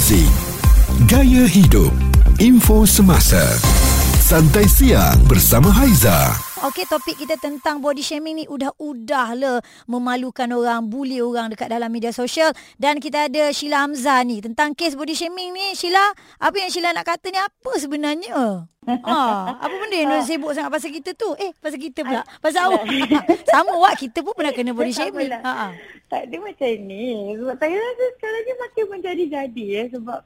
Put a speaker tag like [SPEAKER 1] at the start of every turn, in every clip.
[SPEAKER 1] Muzik Gaya hidup. Info semasa. Santai siang bersama Haiza
[SPEAKER 2] Okey, topik kita tentang body shaming ni udah-udah le memalukan orang, bully orang dekat dalam media sosial. Dan kita ada Sheila Hamzah ni tentang kes body shaming ni. Sheila, apa yang Sheila nak kata ni apa sebenarnya? ha, apa benda yang ha. sibuk sangat pasal kita tu? Eh, pasal kita pula. Pasal awak. Sama awak, kita pun pernah kena body shaming.
[SPEAKER 3] Ha, ha. Tak ada macam ni. Sebab saya rasa sekarang ni makin menjadi-jadi ya. Sebab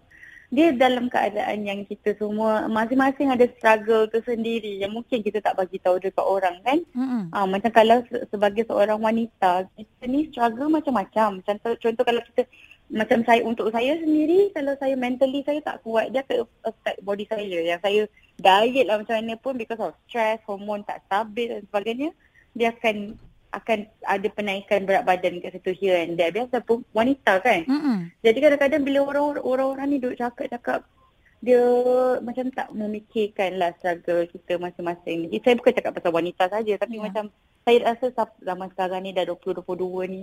[SPEAKER 3] dia dalam keadaan yang kita semua masing-masing ada struggle tu sendiri yang mungkin kita tak bagi tahu dekat orang kan. Mm-hmm. Ha, macam kalau sebagai seorang wanita, kita ni struggle macam-macam. Contoh, contoh kalau kita macam saya untuk saya sendiri kalau saya mentally saya tak kuat dia akan affect body saya yang saya diet lah macam mana pun because of stress, hormon tak stabil dan sebagainya dia akan akan ada penaikan berat badan kat situ here and there. Biasa pun wanita kan. Mm-hmm. Jadi kadang-kadang bila orang-orang ni duduk cakap-cakap dia macam tak memikirkan lah struggle kita masing-masing. Saya bukan cakap pasal wanita saja tapi yeah. macam saya rasa zaman sekarang ni dah 20-22 ni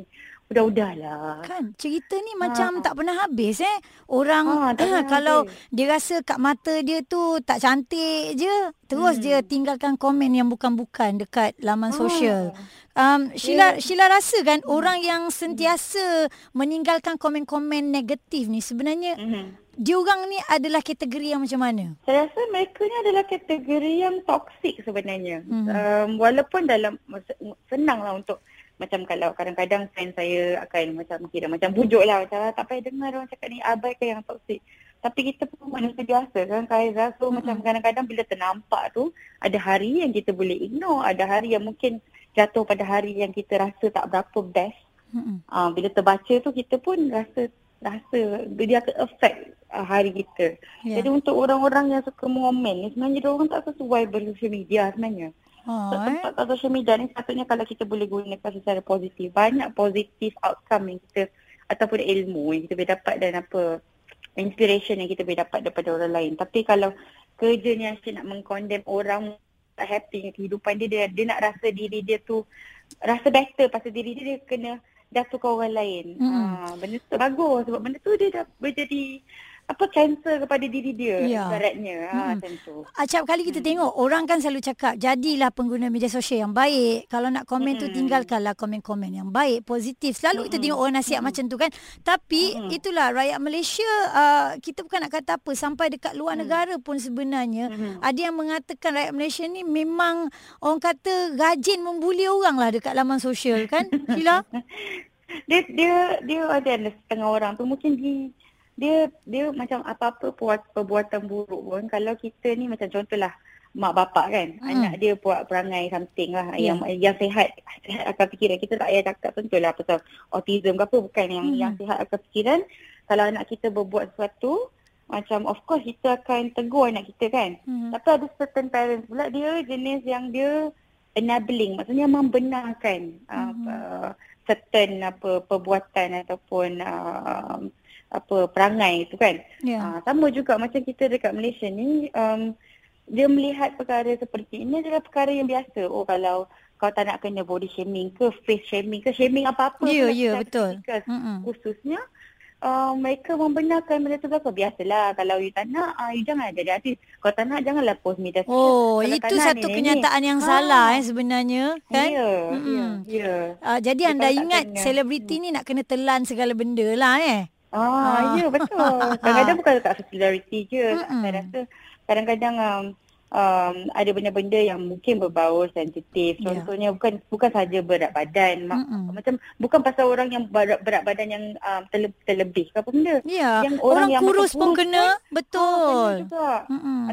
[SPEAKER 3] udah-udah lah.
[SPEAKER 2] Kan cerita ni ha. macam tak pernah habis eh. Orang ha, kalau habis. dia rasa kat mata dia tu tak cantik je terus hmm. dia tinggalkan komen yang bukan-bukan dekat laman ha. sosial. Um, Sheila, yeah. Sheila rasa kan mm. orang yang sentiasa meninggalkan komen-komen negatif ni sebenarnya mm-hmm. Diorang ni adalah kategori yang macam mana?
[SPEAKER 3] Saya rasa mereka ni adalah kategori yang toksik sebenarnya. Mm-hmm. Um, walaupun dalam senang lah untuk macam kalau kadang-kadang fan saya akan macam kira macam bujuk lah macam tak payah dengar orang cakap ni abaikan yang toksik. Tapi kita pun manusia biasa kan Kaiza. So mm-hmm. macam kadang-kadang bila ternampak tu ada hari yang kita boleh ignore, ada hari yang mungkin jatuh pada hari yang kita rasa tak berapa best. Mm-hmm. Uh, bila terbaca tu kita pun rasa rasa dia akan affect uh, hari kita. Yeah. Jadi untuk orang-orang yang suka momen ni sebenarnya dia orang tak sesuai bersosial media sebenarnya. Oh, tempat eh? social media ni satunya kalau kita boleh gunakan secara positif. Banyak positif outcome yang kita ataupun ilmu yang kita boleh dapat dan apa inspiration yang kita boleh dapat daripada orang lain. Tapi kalau kerjanya asyik nak mengkondem orang tak happy dengan kehidupan dia, dia dia nak rasa diri dia tu rasa better pasal diri dia dia kena jatuhkan orang lain. Hmm. Ha, benda tu bagus sebab benda tu dia dah berjadi apa cancer kepada diri dia ya. ibaratnya ha hmm. tentu.
[SPEAKER 2] Acap kali kita hmm. tengok orang kan selalu cakap jadilah pengguna media sosial yang baik. Kalau nak komen hmm. tu tinggalkanlah komen-komen yang baik, positif. Selalu hmm. kita tengok orang nasihat hmm. macam tu kan. Tapi hmm. itulah rakyat Malaysia uh, kita bukan nak kata apa sampai dekat luar hmm. negara pun sebenarnya hmm. ada yang mengatakan rakyat Malaysia ni memang orang kata rajin membuli orang lah dekat laman sosial kan. Sheila?
[SPEAKER 3] dia dia dia ada setengah orang tu mungkin di dia dia macam apa-apa buat perbuatan buruk pun kalau kita ni macam contohlah mak bapak kan hmm. anak dia buat perangai something lah yeah. yang yang sehat sehat akal fikiran kita tak payah cakap contohlah pasal autism ke apa bukan yang hmm. yang sehat akal fikiran kalau anak kita berbuat sesuatu macam of course kita akan tegur anak kita kan hmm. tapi ada certain parents pula dia jenis yang dia enabling maksudnya membenarkan hmm. uh, certain apa perbuatan ataupun uh, apa perangai itu kan. Yeah. Ya. Uh, sama juga macam kita dekat Malaysia ni um, dia melihat perkara seperti ini adalah perkara yang biasa. Oh kalau kau tak nak kena body shaming ke face shaming ke shaming apa-apa
[SPEAKER 2] Ya yeah, ya yeah, betul.
[SPEAKER 3] Khususnya uh, mereka membenarkan benda tu berapa biasalah kalau you tak nak uh, you jangan jadi artis. Kalau tak nak janganlah post media
[SPEAKER 2] sosial. Oh kalau itu satu ni, kenyataan ni. yang ha. salah eh sebenarnya kan. Ya. Yeah,
[SPEAKER 3] yeah, yeah.
[SPEAKER 2] uh, jadi anda ingat selebriti ni nak kena telan segala benda lah eh.
[SPEAKER 3] Ah, ah. ya betul. Kadang-kadang bukan tak similarity je. Mm-hmm. Saya rasa kadang-kadang um, um, ada benda-benda yang mungkin berbau sensitif. Ya. Contohnya yeah. bukan bukan saja berat badan. Mm-hmm. Macam bukan pasal orang yang berat, berat badan yang um, terle- terlebih ke apa benda.
[SPEAKER 2] Yeah. Yang orang, orang yang kurus pun kena. Kan, betul.
[SPEAKER 3] Oh, juga.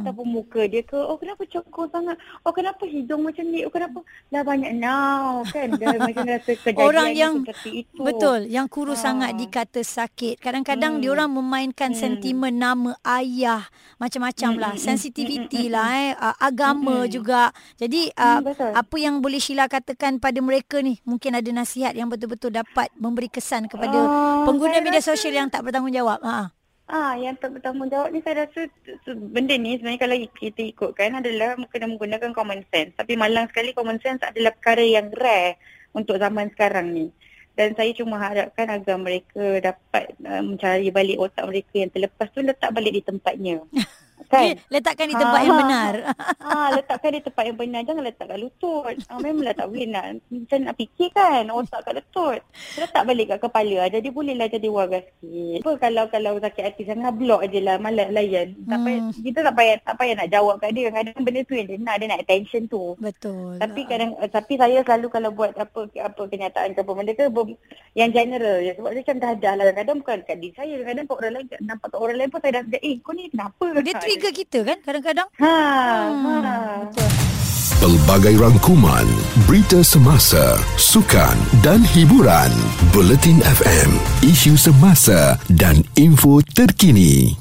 [SPEAKER 3] Ataupun muka dia ke. Oh kenapa cokor sangat? Oh kenapa hidung macam ni? Oh kenapa dah banyak now kan? Dah macam rasa kejadian
[SPEAKER 2] orang yang, seperti itu. Betul. Yang kurus ha. sangat dikata sakit. Kadang-kadang mm. diorang memainkan mm. sentimen nama ayah. Macam-macam mm. lah. Sensitivity mm. lah eh uh, agama mm-hmm. juga. Jadi uh, mm, apa yang boleh Sheila katakan pada mereka ni? Mungkin ada nasihat yang betul-betul dapat memberi kesan kepada uh, pengguna media sosial yang tak bertanggungjawab. Ha.
[SPEAKER 3] Ah, yang tak bertanggungjawab ni saya rasa benda ni sebenarnya kalau kita ikutkan adalah kena menggunakan common sense. Tapi malang sekali common sense adalah perkara yang rare untuk zaman sekarang ni. dan saya cuma harapkan agar mereka dapat uh, mencari balik otak mereka yang terlepas tu letak balik di tempatnya.
[SPEAKER 2] Kan? Letakkan di tempat
[SPEAKER 3] Ha,
[SPEAKER 2] yang
[SPEAKER 3] ha.
[SPEAKER 2] benar.
[SPEAKER 3] Ah, letakkan di tempat yang benar. Jangan letak kat lutut. Ah, memanglah tak boleh nak. Macam nak fikir kan. Otak kat lutut. Letak balik kat kepala. Jadi bolehlah jadi warga sikit. Apa kalau kalau sakit hati sangat blok je lah. Malas layan. Tak payah,
[SPEAKER 2] Hmm.
[SPEAKER 3] kita tak payah, tak payah nak jawab kat dia. Kadang-kadang benda tu yang dia nak. Dia nak attention tu.
[SPEAKER 2] Betul.
[SPEAKER 3] Tapi kadang uh, tapi saya selalu kalau buat apa apa kenyataan ke apa benda ke yang general je sebab dia macam dah dah lah kadang bukan kat diri saya kadang kat orang lain nampak kat orang lain pun saya dah eh kau ni kenapa
[SPEAKER 2] Dia trigger kita kan kadang-kadang.
[SPEAKER 3] ha,
[SPEAKER 2] Hmm,
[SPEAKER 3] ha.
[SPEAKER 2] Betul.
[SPEAKER 1] Pelbagai rangkuman, berita semasa, sukan dan hiburan. Bulletin FM, isu semasa dan info terkini.